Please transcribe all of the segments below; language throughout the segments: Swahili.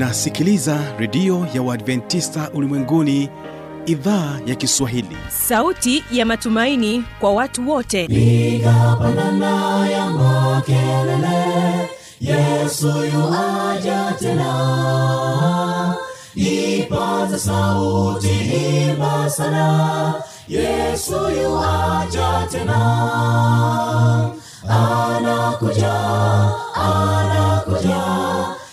unasikiliza redio ya uadventista ulimwenguni idhaa ya kiswahili. Sauti ya matumaini kwa watu wote. Piga pandana ya makelele yesu yuaja tena. Ipata sauti himbasana yesu yuaja tena. Anakuja anakuja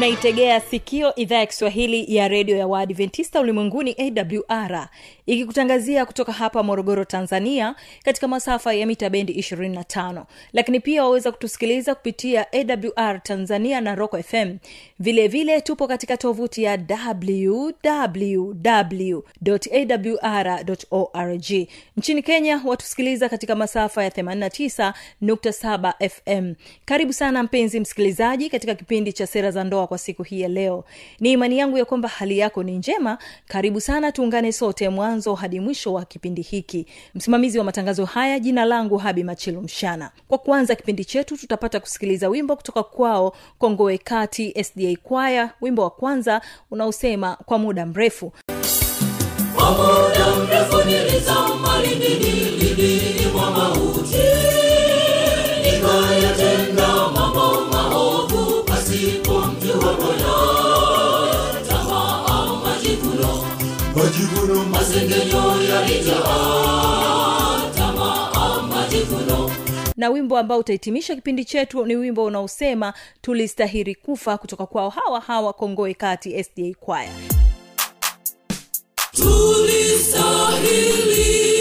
unaitegea sikio idhaa ya kiswahili ya redio ya waadventista ulimwenguni awr ikikutangazia kutoka hapa morogoro tanzania katika masafa ya mita bendi 25 lakini pia waweza kutusikiliza kupitia awr tanzania na rock fm vilevile vile tupo katika tovuti ya www awr org. Nchini kenya watusikiliza katika masafa ya 89.7 fm karibu sana mpenzi msikilizaji katika kipindi cha sera za ndoa kwa siku hii ya leo. Ni imani yangu ya kwamba hali yako ni njema. Karibu sana tuungane sote mwanzo hadi mwisho wa kipindi hiki. Msimamizi wa matangazo haya jina langu habi machilu mshana. Kwa kuanza kipindi chetu tutapata kusikiliza wimbo kutoka kwao kongoe kati sda kwaya wimbo wa kwanza unaosema kwa muda mrefu. Kwa muda mrefu nilizama na wimbo ambao utahitimisha kipindi chetu ni wimbo unaosema tulistahiri kufa kutoka kwao hawa hawa kongoe kati sda kwaya tulistahili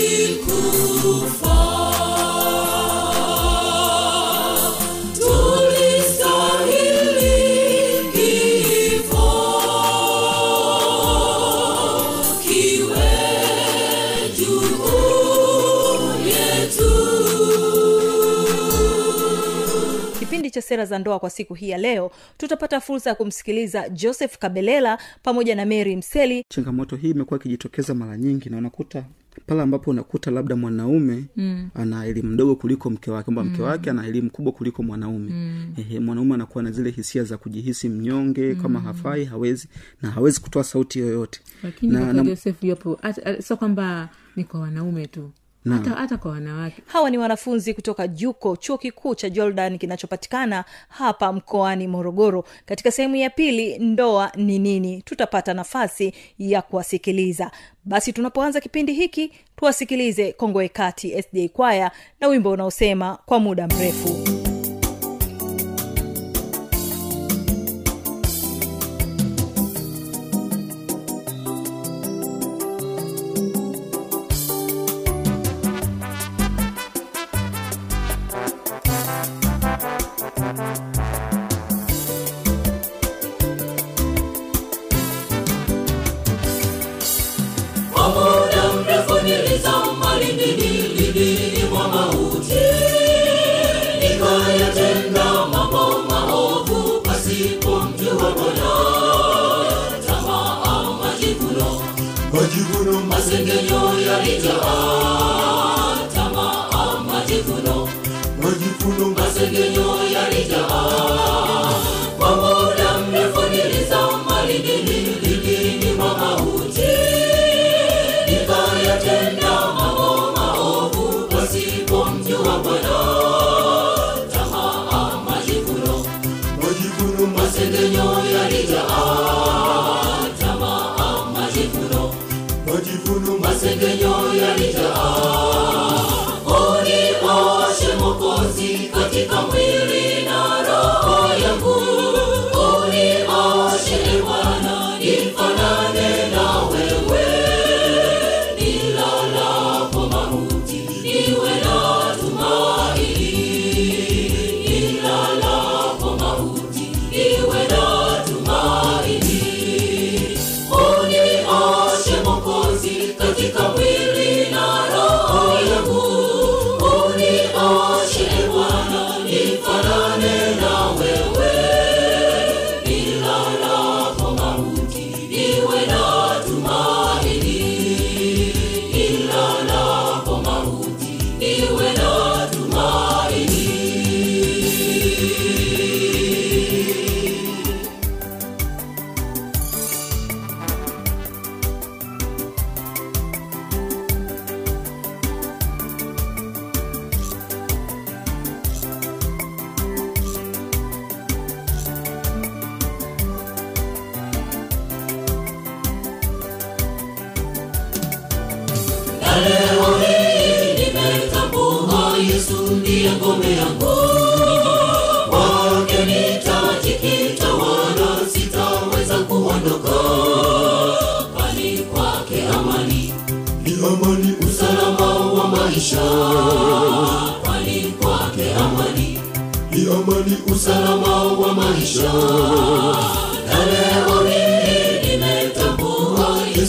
kipindi cha sera za ndoa kwa siku hii ya leo tutapata fursa ya kumsikiliza joseph kabelela pamoja na mary mseli changamoto hii imekuwa ikijitokeza mara nyingi na unakuta pale ambapo unakuta labda mwanaume mm. ana elimu ndogo kuliko mke wake kwamba mke wake ana elimu kubwa kuliko mwanaume mm. Ehe, mwanaume anakuwa na zile hisia za kujihisi mnyonge mm. kama hafai hawezi na hawezi kutoa sauti yoyote lakini Na- na- joseph hata- sio kwamba ni kwa wanaume tu hata, hata kwa wanawake. Hawa ni wanafunzi kutoka juko chuo kikuu cha jordan kinachopatikana hapa mkoani morogoro. Katika sehemu ya pili ndoa ni nini? Tutapata nafasi ya kuwasikiliza. Basi tunapoanza kipindi hiki tuwasikilize kongoe kati sda kwaya na wimbo unaosema kwa muda mrefu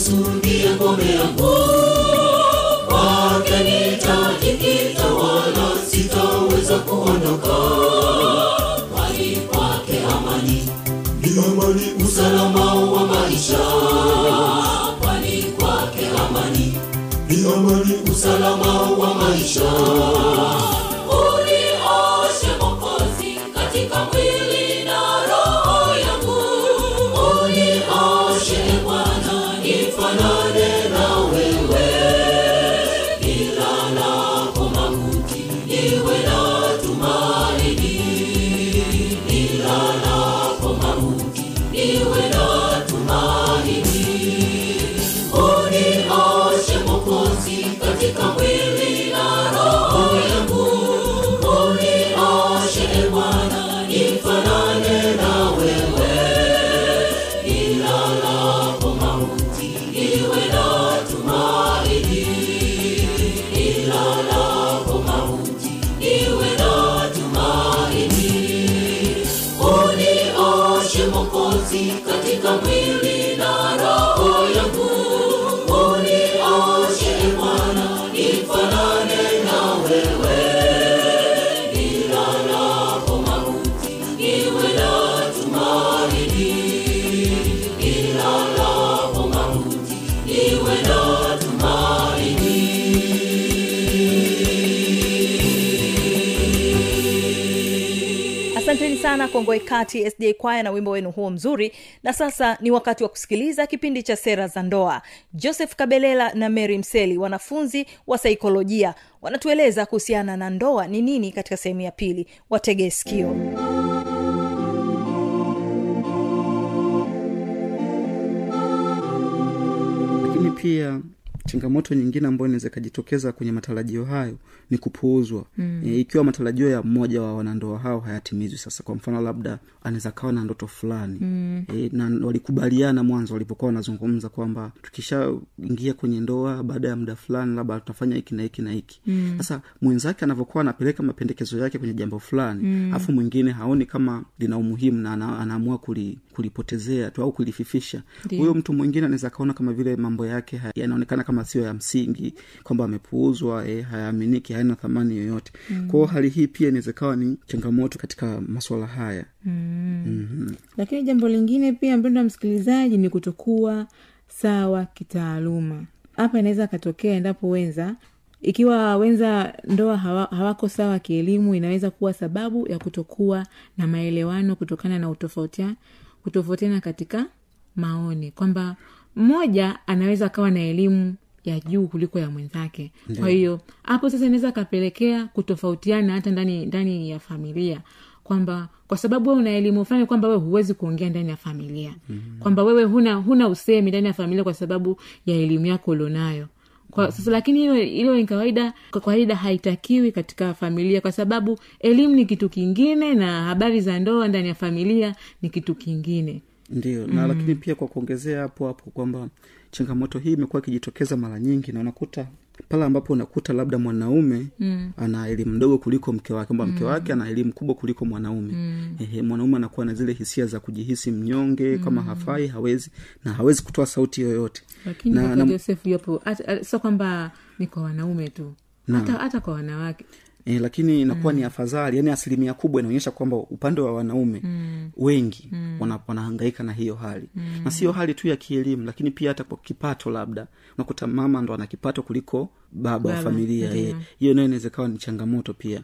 Yesu ndiye ngome yangu. Kwake nitajikita sitaweza kuondoka. Bali kwake amani ni amani usalama wa maisha. Bali kwake amani ni amani usalama wa maisha kongoe kati sda kwaya na wimbo wenu huo mzuri. Na sasa ni wakati wa kusikiliza kipindi cha sera za ndoa. Joseph kabelela na mary mseli wanafunzi wa saikolojia wanatueleza kuhusiana na ndoa ni nini katika sehemu ya pili. Wategee sikio. Pia changamoto nyingine ambayo inaweza ikajitokeza kwenye matarajio hayo ni kupuuzwa mm. e, ikiwa matarajio ya mmoja wa wanandoa hao hayatimizwi sasa kwa mfano labda anaweza kawa na ndoto fulani mm. e, na walikubaliana mwanzo walipokuwa wanazungumza kwamba tukishaingia kwenye ndoa baada ya muda fulani labda tutafanya hiki na hiki na hiki sasa mm. mwenzake anavyokuwa anapeleka mapendekezo yake kwenye jambo fulani alafu mwingine haoni kama lina umuhimu na ana, anaamua kuli, kulipotezea tu au kulififisha huyo mtu mwingine anaweza akaona kama vile mambo yake yanaonekana kama sio ya msingi kwamba amepuuzwa eh, hayaaminiki hayana thamani yoyote. Mm. kwao hali hii pia inaweza ikawa ni changamoto katika maswala haya. Lakini jambo lingine pia mpendo msikilizaji ni kutokuwa sawa kitaaluma. Hapa inaweza akatokea endapo wenza ikiwa wenza ndoa hawa, hawako sawa kielimu inaweza kuwa sababu ya kutokuwa na maelewano kutokana na utofautia kutofautiana katika maoni. Kwamba mmoja anaweza akawa na elimu ya juu kuliko ya mwenzake. Kwa hiyo hapo sasa inaweza akapelekea kutofautiana hata ndani ndani ya familia. Kwamba kwa sababu we una elimu fulani kwamba wewe huwezi kuongea ndani ya familia. Mm-hmm. kwamba wewe huna huna usemi ndani ya familia kwa sababu ya elimu yako ulionayo. Kwa sasa lakini hiyo hilo ni kawaida kwa kawaida haitakiwi katika familia kwa sababu elimu ni kitu kingine na habari za ndoa ndani ya familia ni kitu kingine. Ndio na lakini pia kwa kuongezea hapo hapo kwamba changamoto hii imekuwa ikijitokeza mara nyingi na unakuta pale ambapo unakuta labda mwanaume mm. ana elimu ndogo kuliko mke wake kwamba mke wake ana elimu kubwa kuliko mwanaume mm. Ehe, mwanaume anakuwa na zile hisia za kujihisi mnyonge mm. kama hafai hawezi na hawezi kutoa sauti yoyote lakini Na- na- joseph hata- sio kwamba ni kwa wanaume tu hata hata kwa wanawake e, lakini inakuwa mm. ni afadhali yani asilimia kubwa inaonyesha kwamba upande wa wanaume mm. wengi mm. wana, wanahangaika na hiyo hali mm. na siyo hali tu ya kielimu lakini pia hata kwa kipato labda unakuta mama ndo ana kipato kuliko baba, wa familia mm. hiyo nayo inaweza kawa ni changamoto pia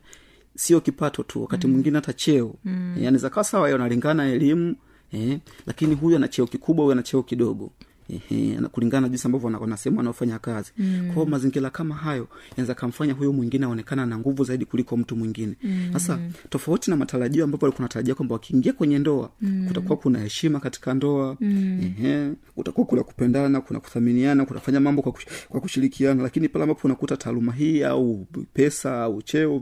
sio kipato tu wakati mwingine hata cheo mm. anaweza kawa sawa yanalingana elimu eh, lakini huyu ana cheo kikubwa huyu ana cheo kidogo Ehe, na kulingana na jinsi ambavyo wana- sehemu wanaofanya kazi mm. kwao mazingira kama hayo yanaweza kamfanya huyo mwingine aonekana na nguvu zaidi kuliko mtu mwingine sasa mm. tofauti na matarajio ambapo walikuwa natarajia kwamba wakiingia kwenye ndoa mm. kutakuwa kuna heshima katika ndoa mm. Ehe, kutakuwa kuna kupendana kuna kuthaminiana kunafanya mambo kwa, kush, kwa kushirikiana lakini pale ambapo unakuta taaluma hii au pesa au cheo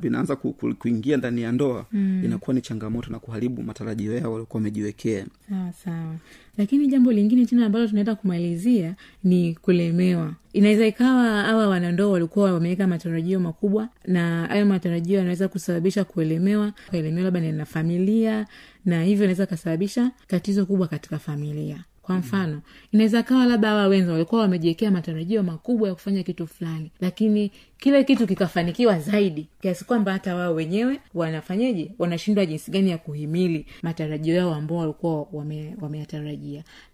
vinaanza ku, ku, kuingia ndani ya ndoa mm. inakuwa ni changamoto na kuharibu matarajio yao waliokuwa wamejiwekea sawa sawa lakini jambo lingine tena ambalo tunaenda kumalizia ni kulemewa. Inaweza ikawa hawa wanandoa walikuwa wameweka matarajio makubwa na hayo matarajio yanaweza kusababisha kuelemewa kuelemewa labda na familia na hivyo inaweza kasababisha tatizo kubwa katika familia kwa mfano inaweza kawa labda hawa wenza walikuwa wamejiwekea matarajio makubwa ya kufanya kitu fulani lakini kile kitu kikafanikiwa zaidi kiasi kwamba hata wao wenyewe wanafanyeje? Wanashindwa jinsi gani ya kuhimili matarajio yao ambao walikuwa wame-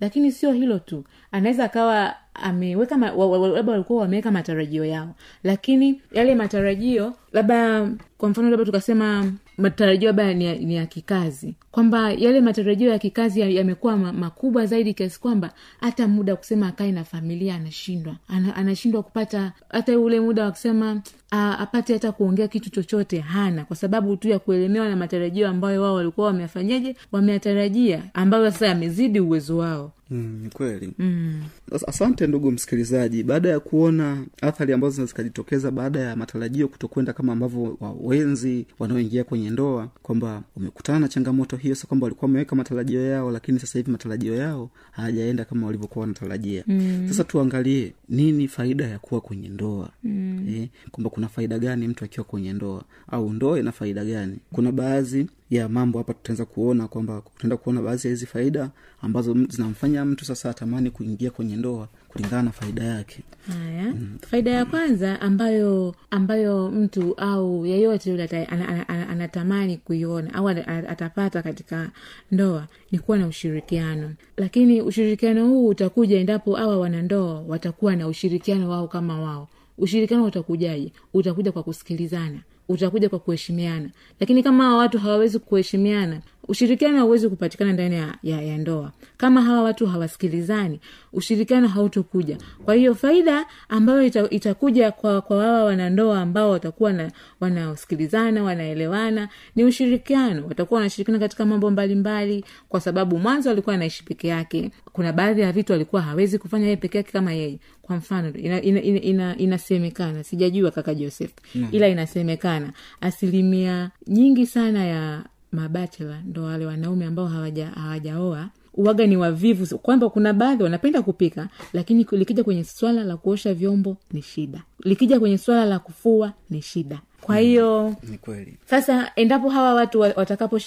lakini sio hilo tu anaweza akawa ameweka ma- wa- wa- labda walikuwa wameweka matarajio yao lakini yale matarajio labda kwa mfano labda tukasema matarajio labda ni, ya- ni ya kikazi. Kwamba yale matarajio ya kikazi ya- yamekuwa ma, makubwa zaidi kiasi kwamba hata muda wa kusema akae na familia anashindwa. Ana, anashindwa kupata hata ule muda wa kusema apate hata kuongea kitu chochote hana. Kwa sababu tu ya kuelemewa na matarajio ambayo wao walikuwa wameyafanyaje wameyatarajia ambayo sasa yamezidi uwezo wao Mm, kweli mm. asante ndugu msikilizaji baada ya kuona athari ambazo zikajitokeza baada ya matarajio kutokwenda kama ambavyo wawenzi wanaoingia kwenye ndoa kwamba wamekutana na changamoto hiyo sa kwamba walikuwa wameweka matarajio yao lakini sasa hivi matarajio yao hayajaenda kama walivyokuwa wanatarajia mm. sasa tuangalie nini faida ya kuwa kwenye ndoa mm. eh, kwamba kuna faida gani mtu akiwa kwenye ndoa au ndoa ina faida gani kuna baadhi ya mambo hapa tutaweza kuona kwamba tutaenda kuona baadhi ya hizi faida ambazo zinamfanya mtu sasa atamani kuingia kwenye ndoa kulingana na faida yake. Haya. Mm. faida ya kwanza ambayo ambayo mtu au yeyote yule ata- ana- ana- ana- anatamani kuiona au atapata katika ndoa ni kuwa na ushirikiano. Lakini ushirikiano huu utakuja endapo awa wanandoa watakuwa na ushirikiano wao kama wao ushirikiano utakujaje? Utakuja kwa kusikilizana. Utakuja kwa kuheshimiana. Lakini kama watu hawawezi kuheshimiana ushirikiano hauwezi kupatikana ndani ya, ya, ya ndoa. Kama hawa watu hawasikilizani ushirikiano hautokuja. Kwa hiyo faida ambayo ita, itakuja kwa kwa wawa wanandoa ambao watakuwa na wanasikilizana wanaelewana ni ushirikiano. Watakuwa wanashirikiana katika mambo mbalimbali mbali, kwa sababu mwanzo alikuwa anaishi peke yake. Kuna baadhi ya vitu alikuwa hawezi kufanya yeye peke yake kama yeye. Kwa mfano ina, ina, ina, ina, sijajua kaka joseph. Mm. ila inasemekana. Asilimia nyingi sana ya mabachela ndo wale wanaume ambao hawaja- hawajaoa uwaga ni wavivu kwamba kuna baadhi wanapenda kupika lakini likija kwenye swala la kuosha vyombo ni shida likija kwenye swala la kufua ni shida. Kwa hiyo mm, kweli. sasa endapo hawa watu wa- watakapo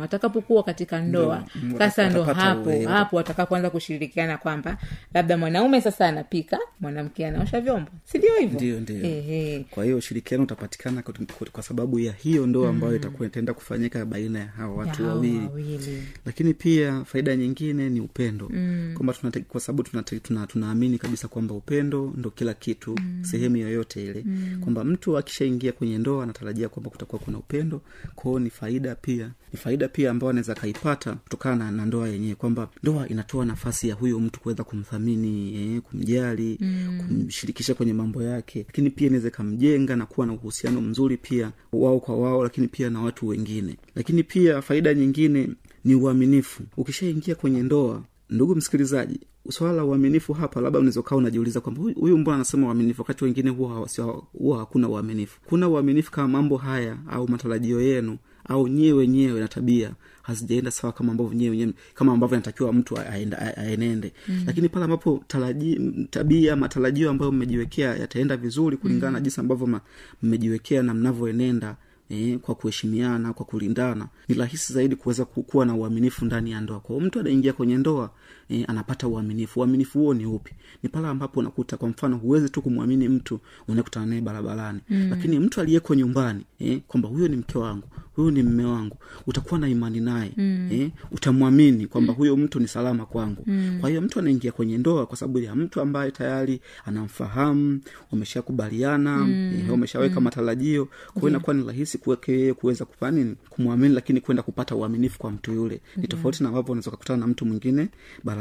watakapokuwa katika ndoa Ndio, sasa ndo hapo uwe. hapo watakapoanza kushirikiana kwamba labda mwanaume sasa anapika mwanamke anaosha vyombo. Sindio hivyo? Ndio ndio. Ehe. kwa hiyo ushirikiano utapatikana kwa, sababu ya hiyo ndoa ambayo itakuwa itaenda kufanyika baina ya hawa watu wawili. wawili. Lakini pia faida nyingine ni upendo. Mm. kwamba kwa sababu tunaamini tuna, tuna kabisa kwamba upendo ndo kila kitu mm. sehemu yoyote ile mm. kwamba mtu akishaingia kwenye ndoa anatarajia kwamba kutakuwa kuna upendo kwao ni faida pia ni faida pia ambayo anaweza akaipata kutokana na, na ndoa yenyewe kwamba ndoa inatoa nafasi ya huyo mtu kuweza kumthamini eh, kumjali mm. kumshirikisha kwenye mambo yake lakini pia inaweza ikamjenga na kuwa na uhusiano mzuri pia wao kwa wao lakini pia na watu wengine lakini pia faida nyingine ni uaminifu ukishaingia kwenye ndoa ndugu msikilizaji swala la uaminifu hapa labda unaweza ukawa unajiuliza kwamba huyu- mbona anasema uaminifu wakati wengine huwa huwa hakuna uaminifu. Kuna uaminifu kama mambo haya au matarajio yenu au nyewe wenyewe na tabia hazijaenda sawa kama ambavyo nyewe wenyewe kama ambavyo inatakiwa mtu aenende. Mm. lakini pale ambapo taraji, tabia matarajio ambayo mmejiwekea yataenda vizuri kulingana na jinsi ambavyo mmejiwekea na mnavyoenenda eh, kwa kuheshimiana kwa kulindana ni rahisi zaidi kuweza kuwa na uaminifu ndani ya ndoa. Kwao mtu anaingia kwenye ndoa eh, anapata uaminifu uaminifu huo ni upi ni pale ambapo unakuta kwa mfano huwezi tu kumwamini mtu unakutana naye barabarani mm. lakini mtu aliyeko nyumbani e, kwamba huyo ni mke wangu huyu ni mme wangu utakuwa na imani naye mm. eh, utamwamini kwamba huyo mtu ni salama kwangu mm. kwa hiyo mtu anaingia kwenye ndoa kwa sababu ya mtu ambaye tayari anamfahamu wameshakubaliana mm. eh, wameshaweka mm. matarajio kwao hiyo inakuwa ni rahisi kuweke yeye kuweza kufanya kumwamini lakini kwenda kupata uaminifu kwa mtu yule ni tofauti na ambavyo unaweza kukutana na mtu mwingine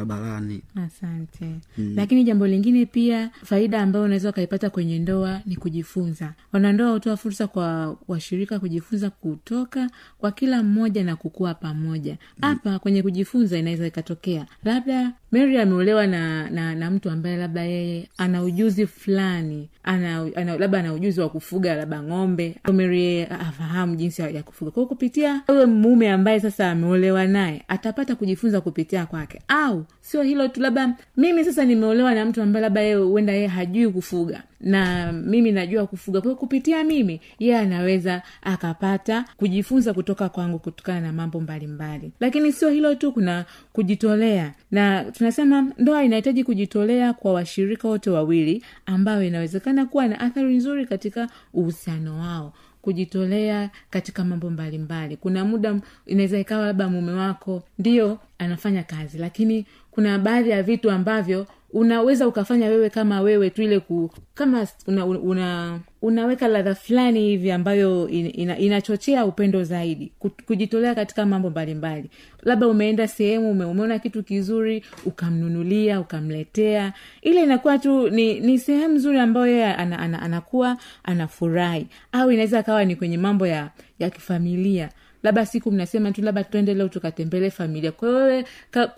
barabarani. Asante. Mm. lakini jambo lingine pia faida ambayo unaweza ukaipata kwenye ndoa ni kujifunza. Wanandoa hutoa fursa kwa washirika kujifunza kutoka kwa kila mmoja na kukua pamoja. Hapa mm. kwenye kujifunza inaweza ikatokea. Labda mary ameolewa na, na na mtu ambaye labda yeye ana ujuzi fulani. Ana, ana labda ana ujuzi wa kufuga labda ng'ombe. Au mary yeye afahamu jinsi ya, ya kufuga. Kwao kupitia huyo mume ambaye sasa ameolewa naye atapata kujifunza kupitia kwake. Au sio hilo tu labda mimi sasa nimeolewa na mtu ambaye labda yeye huenda yeye hajui kufuga. Na mimi najua kufuga. Kwao kupitia mimi yeye anaweza akapata kujifunza kutoka kwangu kutokana na mambo mbalimbali. Mbali. lakini sio hilo tu kuna kujitolea. Na tunasema ndoa inahitaji kujitolea kwa washirika wote wawili ambayo inawezekana kuwa na athari nzuri katika uhusiano wao kujitolea katika mambo mbalimbali mbali. kuna muda inaweza ikawa labda mume wako ndio anafanya kazi lakini kuna baadhi ya vitu ambavyo unaweza ukafanya wewe kama wewe tu ile ku kama una, una unaweka ladha fulani hivi ambayo in, ina, inachochea upendo zaidi Ku- kujitolea katika mambo mbalimbali. Labda umeenda sehemu ume, umeona kitu kizuri ukamnunulia ukamletea. Ile inakuwa tu ni, ni sehemu nzuri ambayo yeye ana, ana, anakuwa anafurahi. Au inaweza akawa ni kwenye mambo ya ya kifamilia labda siku mnasema tu labda twende leo tukatembele familia. Kwa hiyo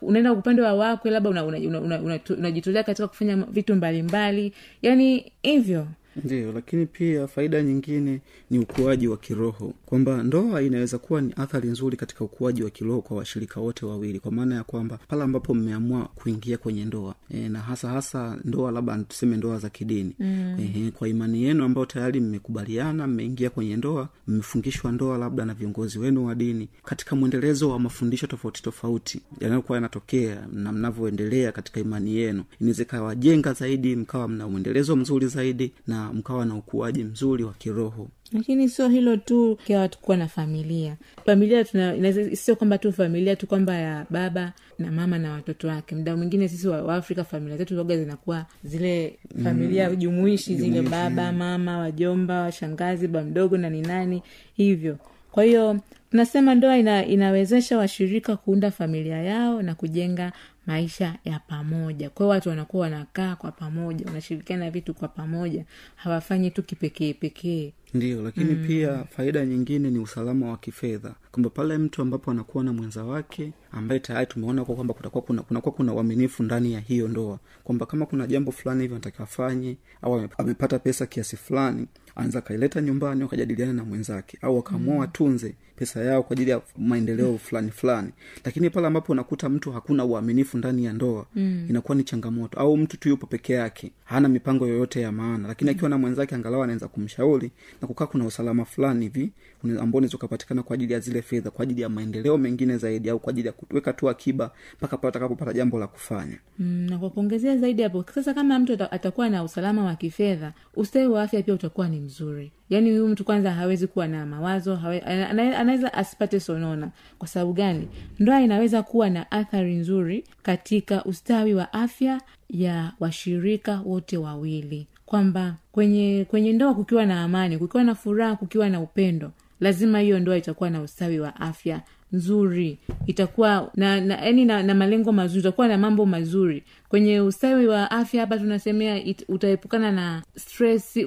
unaenda upande wa wakwe labda unajitolea una, una, una, una, unajitolea katika kufanya vitu mbalimbali. Yani hivyo ndio lakini pia faida nyingine ni ukuaji wa kiroho. Kwamba ndoa inaweza kuwa ni athari nzuri katika ukuaji wa kiroho kwa washirika wote wawili. Kwa maana ya kwamba pale ambapo mmeamua kuingia kwenye ndoa e, na hasa hasa ndoa labda tuseme ndoa za kidini. Mm. e, kwa imani yenu ambayo tayari mmekubaliana mmeingia kwenye ndoa mmefungishwa ndoa labda na viongozi wenu wa dini katika mwendelezo wa mafundisho tofauti tofauti yanayokuwa yanatokea na mnavyoendelea katika imani yenu inaweza ikawajenga zaidi mkawa mna mwendelezo mzuri zaidi na mkawa na ukuaji mzuri wa kiroho. Lakini sio hilo tu kuwa na familia. Familia sio kwamba tu familia tu kwamba ya baba na mama na watoto wake. Mda mwingine sisi wa, wa afrika familia zetu zoga zinakuwa zile familia mm. jumuishi zile baba mama wajomba washangazi ba mdogo na ninani hivyo. Kwa hiyo tunasema ndoa ina, inawezesha washirika kuunda familia yao na kujenga maisha ya pamoja. Kwao watu wanakuwa wanakaa kwa pamoja wanashirikiana vitu kwa pamoja hawafanyi tu kipekee pekee ndio lakini mm. pia faida nyingine ni usalama wa kifedha. Kwamba pale mtu ambapo anakuwa na mwenza wake ambaye tayari tumeona kwa kwamba kutakuwa kuna kunakuwa kuna uaminifu ndani ya hiyo ndoa. Kwamba kama kuna jambo fulani hivyo anataka afanye au amepata pesa kiasi fulani anaweza akaileta nyumbani wakajadiliana na mwenzake. Au wakaamua watunze pesa yao kwa ajili ya maendeleo fulani fulani. Lakini pale ambapo unakuta mtu hakuna uaminifu ndani ya ndoa mm. inakuwa ni changamoto. Au mtu tu yupo peke yake hana mipango yoyote ya maana. Lakini akiwa na mwenzake angalau anaweza kumshauri na kukaa kuna usalama fulani hivi ambao unaweza ukapatikana kwa ajili ya zile fedha kwa ajili ya maendeleo mengine zaidi au kwa ajili ya kuweka tu akiba mpaka pale atakapopata jambo la kufanya. Mm, na kwa kuongezea zaidi hapo sasa kama mtu ata- atakuwa na usalama wa kifedha ustawi wa afya pia utakuwa ni mzuri. Yaani huyu mtu kwanza hawezi kuwa na mawazo anaweza asipate sonona. Kwa sababu gani? Ndoa inaweza kuwa na athari nzuri katika ustawi wa afya ya washirika wote wawili kwamba kwenye kwenye ndoa kukiwa na amani kukiwa na furaha kukiwa na upendo lazima hiyo ndoa itakuwa na ustawi wa afya nzuri itakuwa na na, yani na, na malengo mazuri utakuwa na mambo mazuri kwenye ustawi wa afya hapa tunasemea utaepukana na stress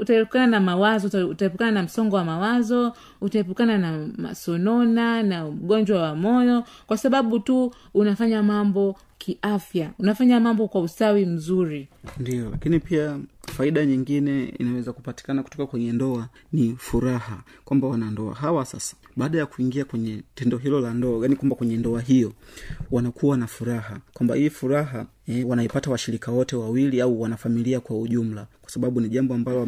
utaepukana na mawazo utaepukana na msongo wa mawazo utaepukana na masonona na ugonjwa wa moyo kwa sababu tu unafanya mambo kiafya unafanya mambo kwa ustawi mzuri. Ndio lakini pia faida nyingine inaweza kupatikana kutoka kwenye ndoa ni furaha kwamba wanandoa hawa sasa baada ya kuingia kwenye tendo hilo la ndoa yani kwamba kwenye ndoa hiyo wanakuwa na furaha kwamba hii furaha wanaipata washirika wote wawili au wanafamilia kwa ujumla kwa sababu ni jambo ambalo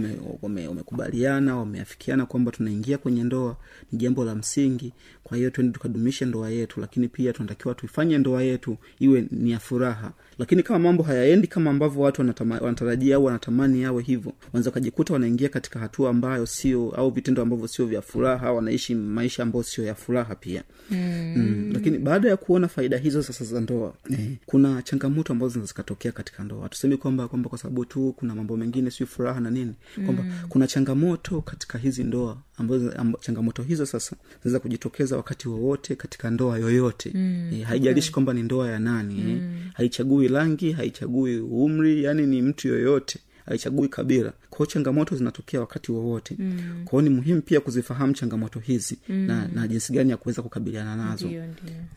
wamekubaliana wame, wame wameafikiana kwamba tunaingia kwenye ndoa ni jambo la msingi kwa hiyo twende tukadumishe ndoa yetu lakini pia tunatakiwa tuifanye ndoa yetu iwe ni ya furaha lakini kama mambo hayaendi kama ambavyo watu wanatama, wanatarajia au wanatamani yawe hivyo wanaweza wakajikuta wanaingia katika hatua ambayo sio au vitendo ambavyo sio vya furaha wanaishi maisha ambayo sio ya furaha pia mm. Mm. lakini baada ya kuona faida hizo sasa za ndoa eh, kuna changamoto ambazo zinaweza zikatokea katika ndoa tusemi kwamba kwamba kwa sababu tu kuna mambo mengine sio furaha na nini kwamba mm. kuna changamoto katika hizi ndoa ambazo amb, changamoto hizo sasa zinaweza kujitokeza wakati wowote katika ndoa yoyote mm. e, haijalishi kwamba ni ndoa ya nani mm. e, haichagui rangi haichagui umri yani ni mtu yoyote haichagui kabila kwao changamoto zinatokea wakati wowote mm. kwao ni muhimu pia kuzifahamu changamoto hizi mm. na, na jinsi gani ya kuweza kukabiliana nazo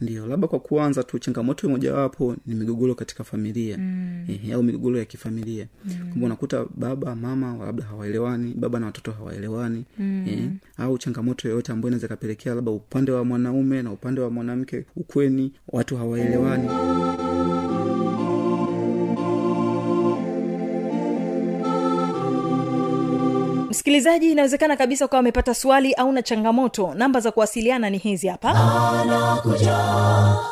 Ndio, labda kwa kuanza tu changamoto mojawapo ni migogoro katika familia mm. eh, au migogoro ya kifamilia mm. kwamba unakuta baba mama labda hawaelewani baba na watoto hawaelewani mm. eh, au changamoto yoyote ambayo inaweza ikapelekea labda upande wa mwanaume na upande wa mwanamke ukweni watu hawaelewani msikilizaji inawezekana kabisa ukawa amepata swali au na changamoto. Namba za kuwasiliana ni hizi hapa. Anakuja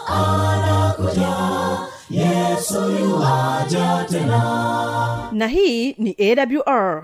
anakuja. Yesu tena. Na hii ni awr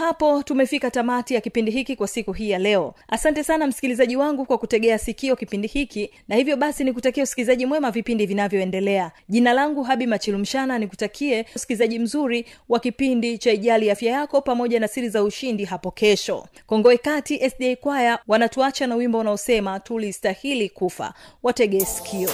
hapo tumefika tamati ya kipindi hiki kwa siku hii ya leo. Asante sana msikilizaji wangu kwa kutegea sikio kipindi hiki na hivyo basi nikutakia usikilizaji mwema vipindi vinavyoendelea. Jina langu habi machilumshana nikutakie usikilizaji mzuri wa kipindi cha ijali afya yako pamoja na siri za ushindi hapo kesho. Kongoe kati sda kwaya wanatuacha na wimbo unaosema tulistahili kufa. Wategee sikio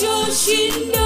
就心的